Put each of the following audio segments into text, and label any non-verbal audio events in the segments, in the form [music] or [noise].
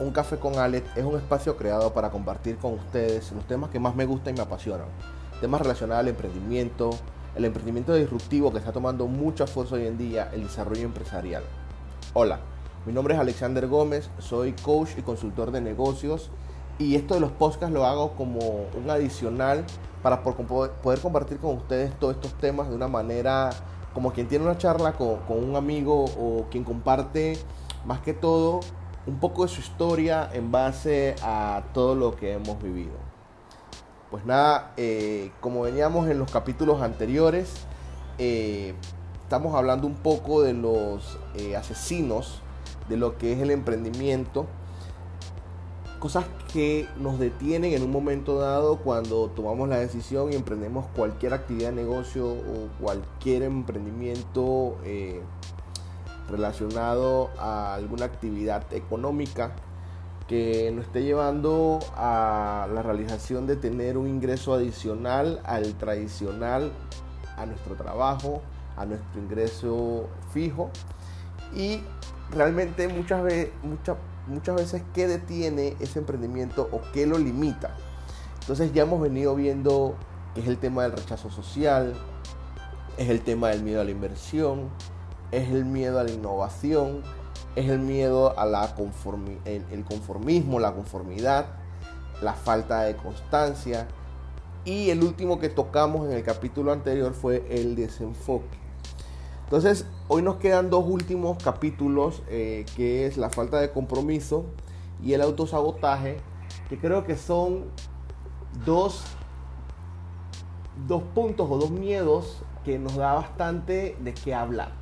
Un Café con Alex es un espacio creado para compartir con ustedes los temas que más me gustan y me apasionan. Temas relacionados al emprendimiento, el emprendimiento disruptivo que está tomando mucha fuerza hoy en día, el desarrollo empresarial. Hola, mi nombre es Alexander Gómez, soy coach y consultor de negocios y esto de los podcasts lo hago como un adicional para poder compartir con ustedes todos estos temas de una manera como quien tiene una charla con, un amigo o quien comparte más que todo un poco de su historia en base a todo lo que hemos vivido. Pues nada, eh, como veníamos en los capítulos anteriores, eh, estamos hablando un poco de los eh, asesinos, de lo que es el emprendimiento cosas que nos detienen en un momento dado cuando tomamos la decisión y emprendemos cualquier actividad de negocio o cualquier emprendimiento relacionado a alguna actividad económica que nos esté llevando a la realización de tener un ingreso adicional al tradicional, a nuestro trabajo, a nuestro ingreso fijo y realmente muchas veces, muchas muchas veces qué detiene ese emprendimiento o qué lo limita. Entonces ya hemos venido viendo que es el tema del rechazo social, es el tema del miedo a la inversión, es el miedo a la innovación, es el miedo a la el conformismo, la conformidad, la falta de constancia. Y el último que tocamos en el capítulo anterior fue el desenfoque. Entonces, hoy nos quedan dos últimos capítulos, eh, que es la falta de compromiso y el autosabotaje, que creo que son dos, dos puntos o dos miedos que nos da bastante de qué hablar.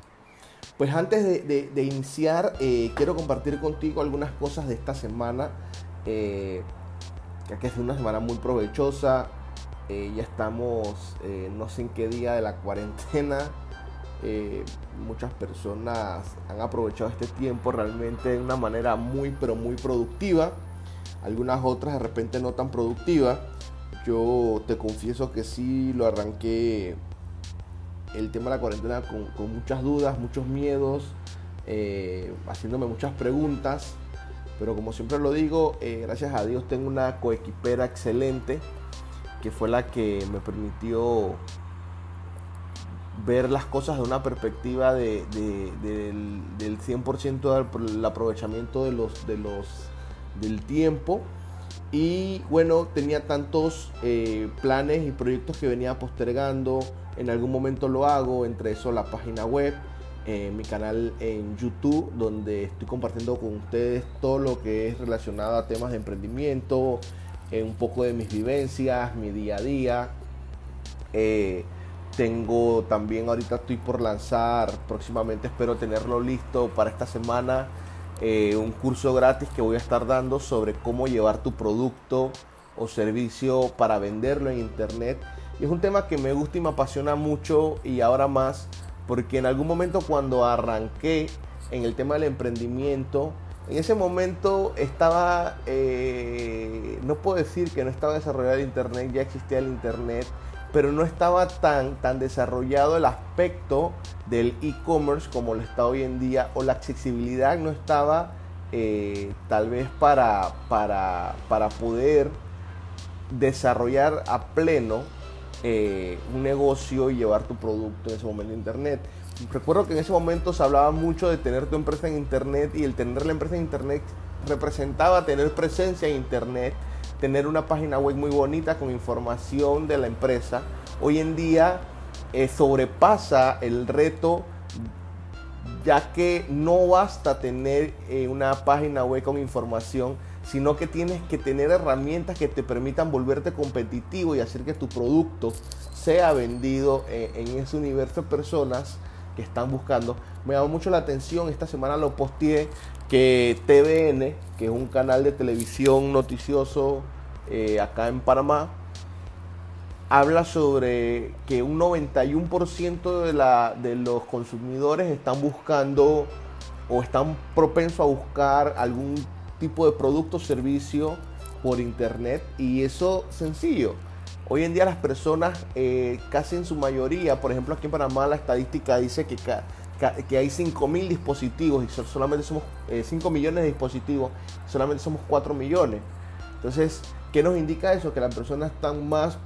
Pues antes de, iniciar, eh, quiero compartir contigo algunas cosas de esta semana, eh, que es una semana muy provechosa. ya estamos, no sé en qué día de la cuarentena, eh, muchas personas han aprovechado este tiempo realmente de una manera muy pero muy productiva. Algunas otras de repente no tan productivas. Yo te confieso que sí lo arranqué el tema de la cuarentena con, muchas dudas, muchos miedos, eh, haciéndome muchas preguntas. Pero como siempre lo digo, eh, gracias a Dios tengo una coequipera excelente que fue la que me permitió ver las cosas de una perspectiva de, del, 100% del aprovechamiento de los, de los, del tiempo. Y bueno, tenía tantos eh, planes y proyectos que venía postergando. En algún momento lo hago, entre eso la página web, eh, mi canal en YouTube, donde estoy compartiendo con ustedes todo lo que es relacionado a temas de emprendimiento, eh, un poco de mis vivencias, mi día a día. Tengo también, ahorita estoy por lanzar, próximamente espero tenerlo listo para esta semana, eh, un curso gratis que voy a estar dando sobre cómo llevar tu producto o servicio para venderlo en internet. Y es un tema que me gusta y me apasiona mucho y ahora más, porque en algún momento cuando arranqué en el tema del emprendimiento, en ese momento estaba, eh, no puedo decir que no estaba desarrollado el internet, ya existía el internet pero no estaba tan, tan desarrollado el aspecto del e-commerce como lo está hoy en día, o la accesibilidad no estaba eh, tal vez para, para, para, poder desarrollar a pleno eh, un negocio y llevar tu producto en ese momento a internet. Recuerdo que en ese momento se hablaba mucho de tener tu empresa en internet y el tener la empresa en internet representaba tener presencia en internet tener una página web muy bonita con información de la empresa, hoy en día eh, sobrepasa el reto ya que no basta tener eh, una página web con información, sino que tienes que tener herramientas que te permitan volverte competitivo y hacer que tu producto sea vendido eh, en ese universo de personas que están buscando. Me llamó mucho la atención, esta semana lo posteé, que TVN, que es un canal de televisión noticioso eh, acá en Panamá, habla sobre que un 91% de, la, de los consumidores están buscando o están propensos a buscar algún tipo de producto o servicio por internet y eso sencillo. Hoy en día las personas, eh, casi en su mayoría, por ejemplo aquí en Panamá la estadística dice que que hay 5.000 dispositivos y solamente somos 5 eh, millones de dispositivos, solamente somos 4 millones. Entonces, ¿qué nos indica eso? Que las personas están más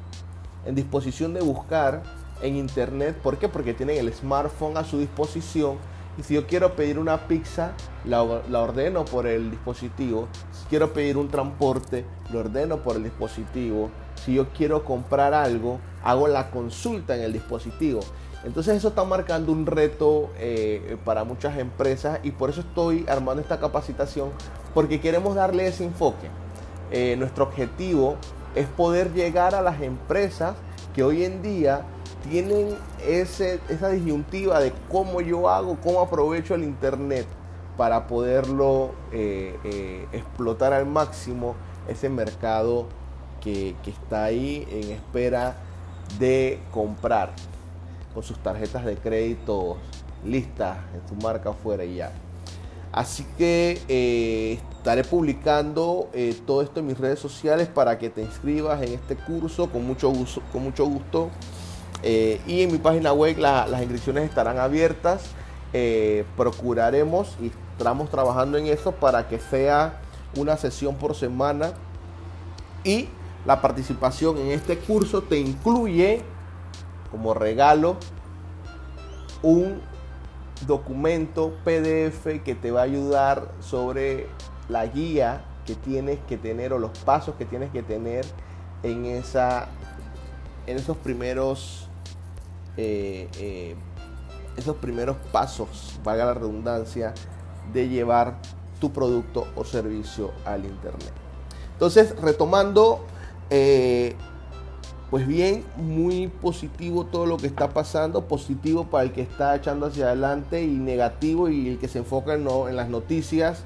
en disposición de buscar en internet. ¿Por qué? Porque tienen el smartphone a su disposición. Y si yo quiero pedir una pizza, la, la, ordeno por el dispositivo. Si quiero pedir un transporte, lo ordeno por el dispositivo. Si yo quiero comprar algo, hago la consulta en el dispositivo. Entonces eso está marcando un reto eh, para muchas empresas y por eso estoy armando esta capacitación porque queremos darle ese enfoque. Eh, nuestro objetivo es poder llegar a las empresas que hoy en día tienen esa disyuntiva de cómo yo hago, cómo aprovecho el Internet para poderlo eh, explotar al máximo ese mercado que está ahí en espera de comprar con sus tarjetas de crédito listas en su marca afuera y ya. Así que eh, estaré publicando eh, todo esto en mis redes sociales para que te inscribas en este curso con mucho gusto. Con mucho gusto. Eh, y en mi página web las inscripciones estarán abiertas. procuraremos y estamos trabajando en eso para que sea una sesión por semana. Y la participación en este curso te incluye como regalo un documento PDF que te va a ayudar sobre la guía que tienes que tener o los pasos que tienes que tener en esa en esos primeros eh, eh, esos primeros pasos valga la redundancia de llevar tu producto o servicio al internet. Entonces retomando eh, pues bien, muy positivo todo lo que está pasando, positivo para el que está echando hacia adelante y negativo y el que se enfoca en, las noticias.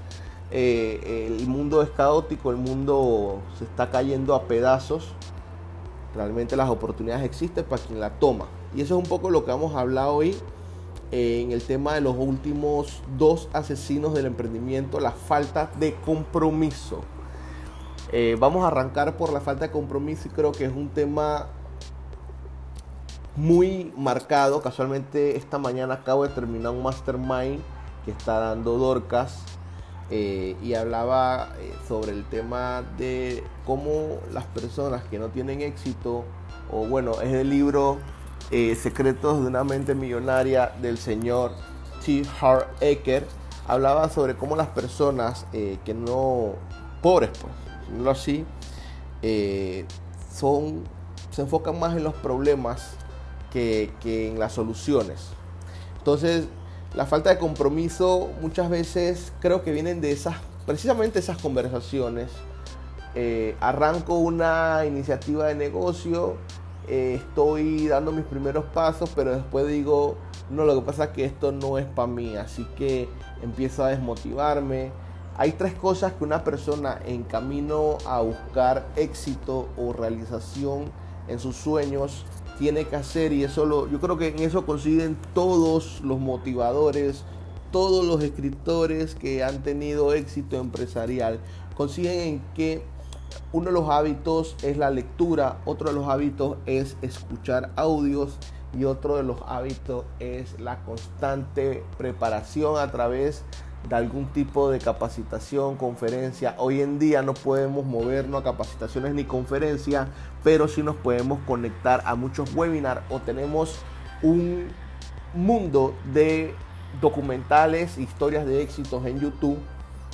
Eh, el mundo es caótico, el mundo se está cayendo a pedazos. Realmente las oportunidades existen para quien la toma. Y eso es un poco lo que vamos a hablar hoy en el tema de los últimos dos asesinos del emprendimiento, la falta de compromiso. Eh, vamos a arrancar por la falta de compromiso y creo que es un tema muy marcado. Casualmente esta mañana acabo de terminar un mastermind que está dando Dorcas eh, y hablaba eh, sobre el tema de cómo las personas que no tienen éxito, o bueno, es el libro Secretos de una mente millonaria del señor T. Hart Ecker, hablaba sobre cómo las personas que no, pobres pues, así, eh, son, se enfocan más en los problemas que, en las soluciones. Entonces, la falta de compromiso muchas veces creo que vienen de esas, precisamente esas conversaciones. Eh, arranco una iniciativa de negocio, eh, estoy dando mis primeros pasos, pero después digo, no, lo que pasa es que esto no es para mí, así que empiezo a desmotivarme, hay tres cosas que una persona en camino a buscar éxito o realización en sus sueños tiene que hacer y eso lo, yo creo que en eso coinciden todos los motivadores, todos los escritores que han tenido éxito empresarial, consiguen en que uno de los hábitos es la lectura, otro de los hábitos es escuchar audios y otro de los hábitos es la constante preparación a través de de algún tipo de capacitación, conferencia. Hoy en día no podemos movernos a capacitaciones ni conferencias, pero sí nos podemos conectar a muchos webinars o tenemos un mundo de documentales, historias de éxitos en YouTube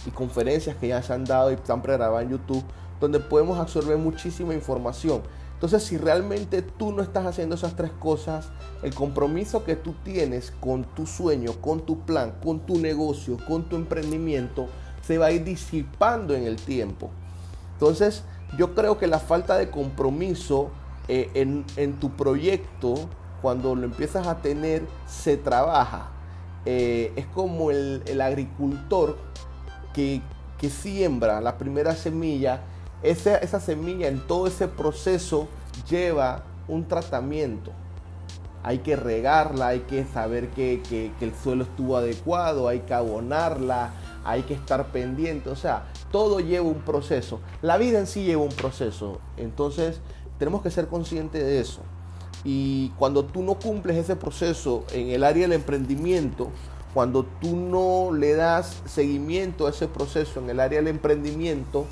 y conferencias que ya se han dado y están pregrabadas en YouTube, donde podemos absorber muchísima información. Entonces, si realmente tú no estás haciendo esas tres cosas, el compromiso que tú tienes con tu sueño, con tu plan, con tu negocio, con tu emprendimiento, se va a ir disipando en el tiempo. Entonces, yo creo que la falta de compromiso eh, en, tu proyecto, cuando lo empiezas a tener, se trabaja. Eh, es como el, agricultor que, que siembra la primera semilla esa, semilla en todo ese proceso lleva un tratamiento. Hay que regarla, hay que saber que, que, el suelo estuvo adecuado, hay que abonarla, hay que estar pendiente. O sea, todo lleva un proceso. La vida en sí lleva un proceso. Entonces, tenemos que ser conscientes de eso. Y cuando tú no cumples ese proceso en el área del emprendimiento, cuando tú no le das seguimiento a ese proceso en el área del emprendimiento,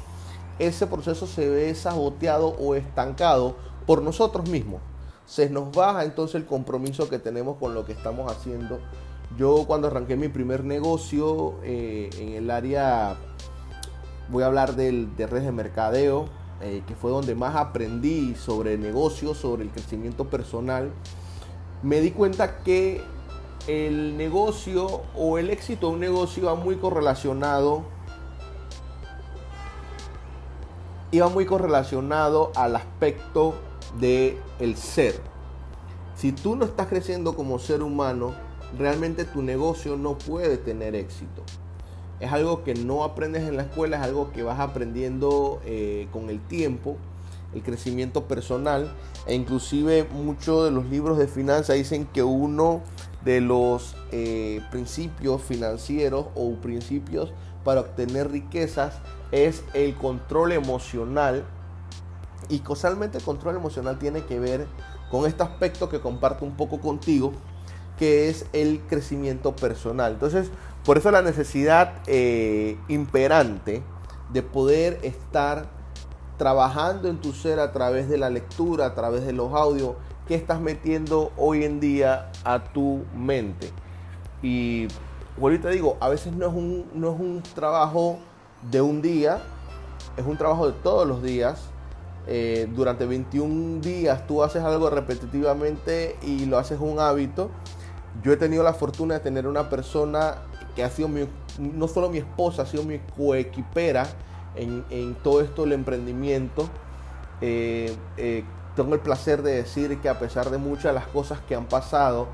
ese proceso se ve saboteado o estancado por nosotros mismos. Se nos baja entonces el compromiso que tenemos con lo que estamos haciendo. Yo cuando arranqué mi primer negocio eh, en el área, voy a hablar del, de redes de mercadeo, eh, que fue donde más aprendí sobre negocios, sobre el crecimiento personal, me di cuenta que el negocio o el éxito de un negocio iba muy correlacionado iba muy correlacionado al aspecto de el ser. Si tú no estás creciendo como ser humano, realmente tu negocio no puede tener éxito es algo que no aprendes en la escuela, es algo que vas aprendiendo eh, con el tiempo, el crecimiento personal, e inclusive muchos de los libros de finanzas dicen que uno de los eh, principios financieros o principios para obtener riquezas es el control emocional y casualmente el control emocional tiene que ver con este aspecto que comparto un poco contigo, que es el crecimiento personal. Entonces, por eso la necesidad eh, imperante de poder estar trabajando en tu ser a través de la lectura, a través de los audios que estás metiendo hoy en día a tu mente. Y ahorita digo, a veces no es un, no es un trabajo de un día, es un trabajo de todos los días. Eh, durante 21 días tú haces algo repetitivamente y lo haces un hábito. Yo he tenido la fortuna de tener una persona que ha sido no solo mi esposa, ha sido mi coequipera en, todo esto del emprendimiento. Eh, eh, tengo el placer de decir que a pesar de muchas de las cosas que han pasado,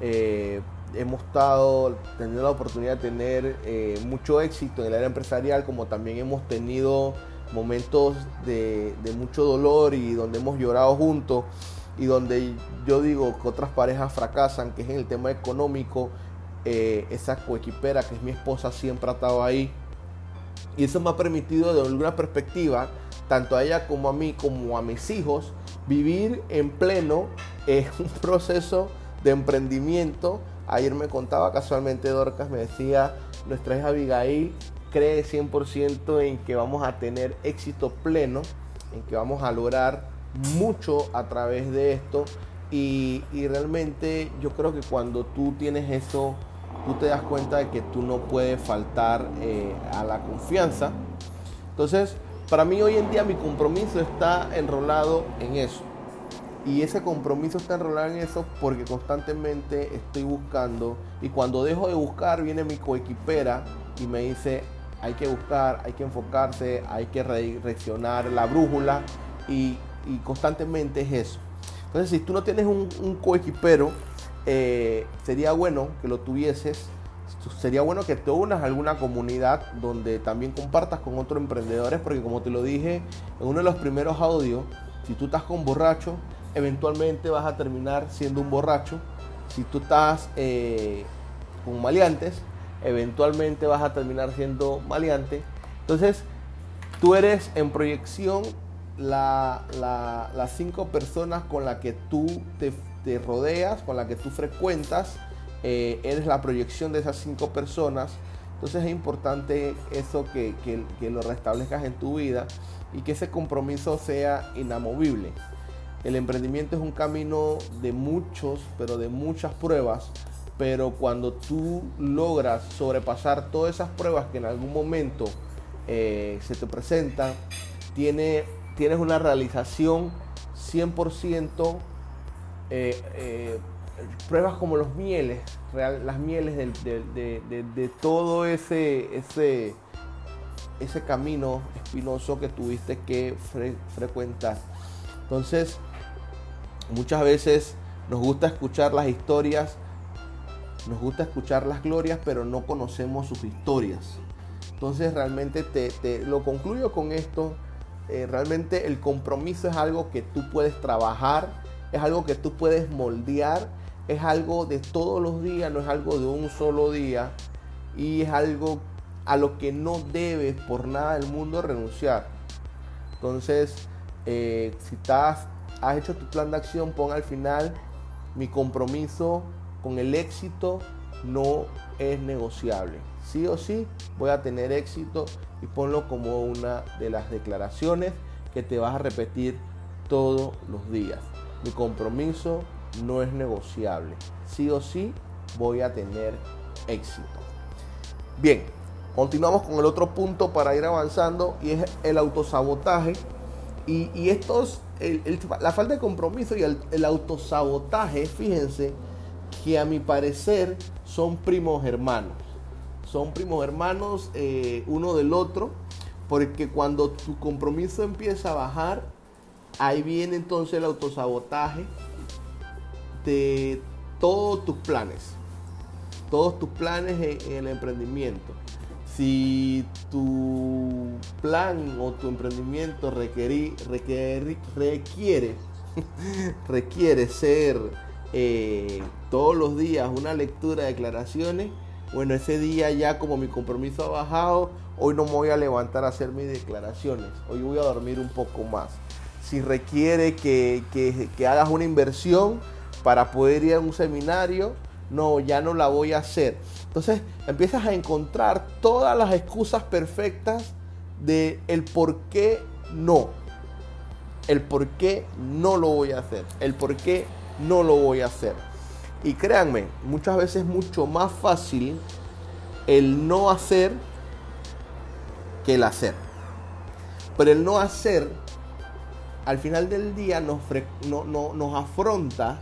eh, hemos estado teniendo la oportunidad de tener mucho éxito en el área empresarial, como también hemos tenido momentos de, de, mucho dolor y donde hemos llorado juntos y donde yo digo que otras parejas fracasan, que es en el tema económico eh, esa coequipera que es mi esposa siempre ha estado ahí. Y eso me ha permitido de alguna perspectiva, tanto a ella como a mí, como a mis hijos, vivir en pleno en un proceso de emprendimiento. Ayer me contaba casualmente Dorcas, me decía, nuestra hija Abigail cree 100% en que vamos a tener éxito pleno, en que vamos a lograr mucho a través de esto. Y, y realmente yo creo que cuando tú tienes eso tú te das cuenta de que tú no puedes faltar eh, a la confianza. Entonces, para mí hoy en día mi compromiso está enrolado en eso. Y ese compromiso está enrolado en eso porque constantemente estoy buscando. Y cuando dejo de buscar, viene mi coequipera y me dice, hay que buscar, hay que enfocarse, hay que reaccionar la brújula. Y, constantemente es eso. Entonces, si tú no tienes un, un coequipero, eh, sería bueno que lo tuvieses. Sería bueno que te unas a alguna comunidad donde también compartas con otros emprendedores, porque como te lo dije en uno de los primeros audios, si tú estás con borracho, eventualmente vas a terminar siendo un borracho. Si tú estás eh, con maleantes, eventualmente vas a terminar siendo maleante. Entonces, tú eres en proyección las cinco personas con las que tú te rodeas, con la que tú frecuentas, eh, eres la proyección de esas cinco personas. Entonces es importante eso que, que, lo restablezcas en tu vida y que ese compromiso sea inamovible. El emprendimiento es un camino de muchos, pero de muchas pruebas, pero cuando tú logras sobrepasar todas esas pruebas que en algún momento eh, se te presentan, tiene, tienes una realización 100% eh, eh, pruebas como los mieles, las mieles de, todo ese, ese, ese camino espinoso que tuviste que frecuentar. Entonces, muchas veces nos gusta escuchar las historias, nos gusta escuchar las glorias, pero no conocemos sus historias. Entonces, realmente te, lo concluyo con esto. Eh, realmente el compromiso es algo que tú puedes trabajar es algo que tú puedes moldear, es algo de todos los días, no es algo de un solo día y es algo a lo que no debes por nada del mundo renunciar. Entonces, eh, si estás has hecho tu plan de acción, pon al final mi compromiso con el éxito no es negociable. Sí o sí voy a tener éxito y ponlo como una de las declaraciones que te vas a repetir todos los días. Mi compromiso no es negociable. Sí o sí voy a tener éxito. Bien, continuamos con el otro punto para ir avanzando y es el autosabotaje. Y, estos, la falta de compromiso y el, autosabotaje, fíjense que a mi parecer son primos hermanos. Son primos hermanos eh, uno del otro, porque cuando tu compromiso empieza a bajar, ahí viene entonces el autosabotaje de todos tus planes. Todos tus planes en, el emprendimiento. Si tu plan o tu emprendimiento requiere, [laughs] requiere ser eh, todos los días una lectura de declaraciones, bueno, ese día ya como mi compromiso ha bajado, hoy no me voy a levantar a hacer mis declaraciones, hoy voy a dormir un poco más. Si requiere que, que hagas una inversión, para poder ir a un seminario, no, ya no la voy a hacer. Entonces empiezas a encontrar todas las excusas perfectas de el por qué no. El por qué no lo voy a hacer. El por qué no lo voy a hacer. Y créanme, muchas veces es mucho más fácil el no hacer que el hacer. Pero el no hacer, al final del día, nos, no, nos afronta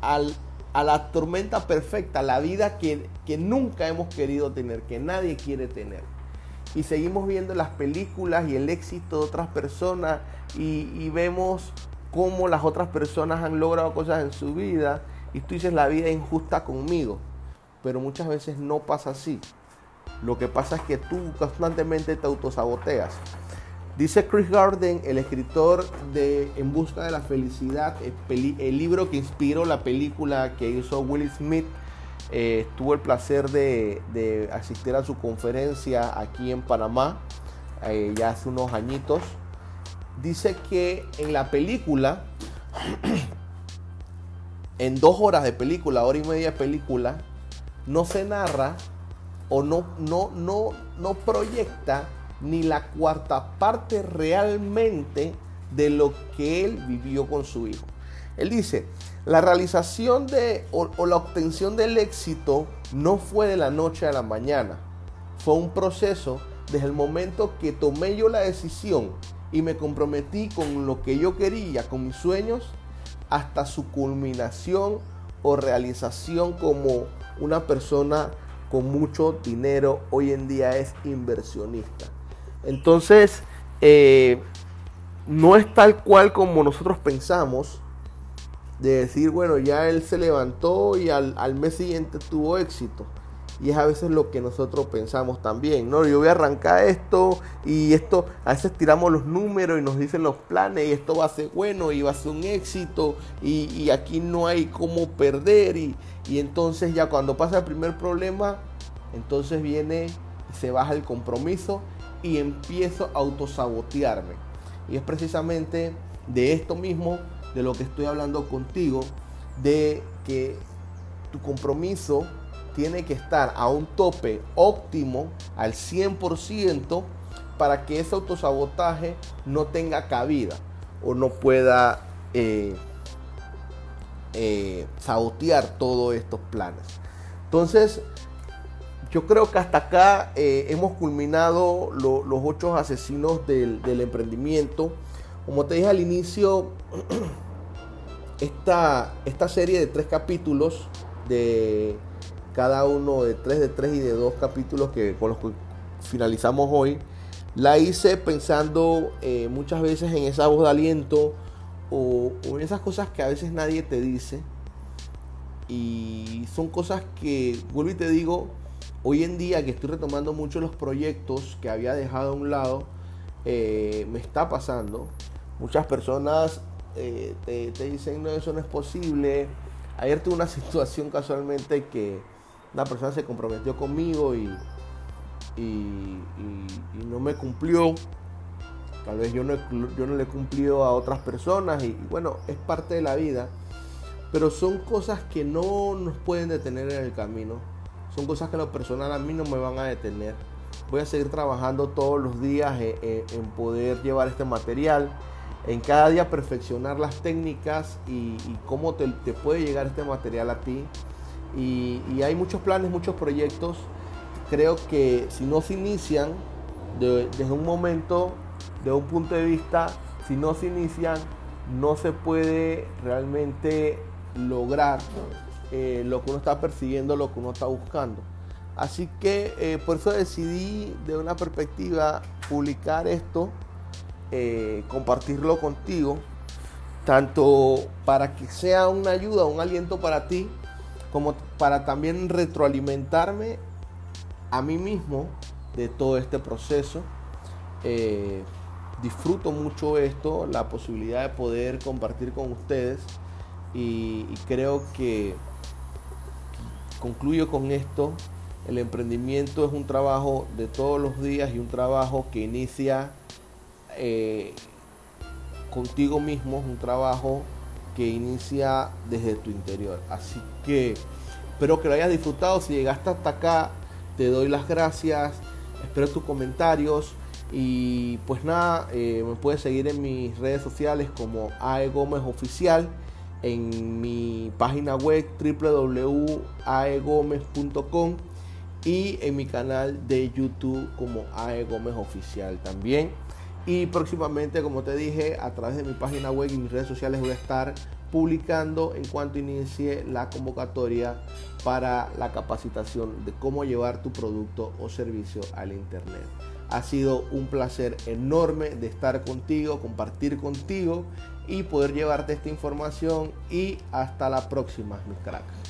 a la tormenta perfecta, la vida que, nunca hemos querido tener, que nadie quiere tener. Y seguimos viendo las películas y el éxito de otras personas y, vemos cómo las otras personas han logrado cosas en su vida y tú dices la vida es injusta conmigo. Pero muchas veces no pasa así. Lo que pasa es que tú constantemente te autosaboteas. Dice Chris Garden, el escritor de En Busca de la Felicidad, el, libro que inspiró la película que hizo Will Smith, eh, tuvo el placer de, asistir a su conferencia aquí en Panamá, eh, ya hace unos añitos. Dice que en la película, [clears throat] en dos horas de película, hora y media de película, no se narra o no, no, no, no proyecta ni la cuarta parte realmente de lo que él vivió con su hijo. Él dice, la realización de o, la obtención del éxito no fue de la noche a la mañana. Fue un proceso desde el momento que tomé yo la decisión y me comprometí con lo que yo quería, con mis sueños, hasta su culminación o realización como una persona con mucho dinero hoy en día es inversionista. Entonces, eh, no es tal cual como nosotros pensamos, de decir, bueno, ya él se levantó y al, mes siguiente tuvo éxito. Y es a veces lo que nosotros pensamos también, ¿no? Yo voy a arrancar esto y esto, a veces tiramos los números y nos dicen los planes y esto va a ser bueno y va a ser un éxito y, aquí no hay cómo perder y, y entonces ya cuando pasa el primer problema, entonces viene y se baja el compromiso y empiezo a autosabotearme. Y es precisamente de esto mismo de lo que estoy hablando contigo, de que tu compromiso tiene que estar a un tope óptimo al 100% para que ese autosabotaje no tenga cabida o no pueda eh, eh, sabotear todos estos planes. Entonces, yo creo que hasta acá eh, hemos culminado los ocho asesinos del, emprendimiento. Como te dije al inicio, [clears throat] esta, esta serie de tres capítulos, de cada uno de tres, de tres y de dos capítulos que, con los que finalizamos hoy, la hice pensando eh, muchas veces en esa voz de aliento o, o en esas cosas que a veces nadie te dice. Y son cosas que, vuelvo y te digo, Hoy en día que estoy retomando mucho los proyectos que había dejado a un lado, eh, me está pasando. Muchas personas eh, te, dicen, no, eso no es posible. Ayer tuve una [laughs] situación casualmente que una persona se comprometió conmigo y, y, no me cumplió. tal vez yo no, yo no le he cumplido a otras personas y, bueno, es parte de la vida, pero son cosas que no nos pueden detener en el camino, son cosas que lo personal a mí no me van a detener. Voy a seguir trabajando todos los días en, poder llevar este material, en cada día perfeccionar las técnicas y, cómo te, puede llegar este material a ti. Y, y hay muchos planes, muchos proyectos. Creo que si no se inician, desde un momento, de un punto de vista, si no se inician, no se puede realmente lograr eh, lo que uno está persiguiendo, lo que uno está buscando. Así que eh, por eso decidí de una perspectiva publicar esto, eh, compartirlo contigo, tanto para que sea una ayuda, un aliento para ti, como para también retroalimentarme a mí mismo de todo este proceso. Disfruto mucho esto, la posibilidad de poder compartir con ustedes y, creo que concluyo con esto. El emprendimiento es un trabajo de todos los días y un trabajo que inicia eh, contigo mismo, un trabajo que inicia desde tu interior. Así que espero que lo hayas disfrutado. Si llegaste hasta acá, te doy las gracias espero tus comentarios y pues nada, eh, me puedes seguir en mis redes sociales como AE Gómez Oficial, en mi página web www.aegomez.com y en mi canal de YouTube como AE Oficial también. Y próximamente, como te dije, a través de mi página web y mis redes sociales voy a estar publicando en cuanto inicie la convocatoria para la capacitación de cómo llevar tu producto o servicio al Internet. Ha sido un placer enorme de estar contigo, compartir contigo y poder llevarte esta información y hasta la próxima, mis cracks.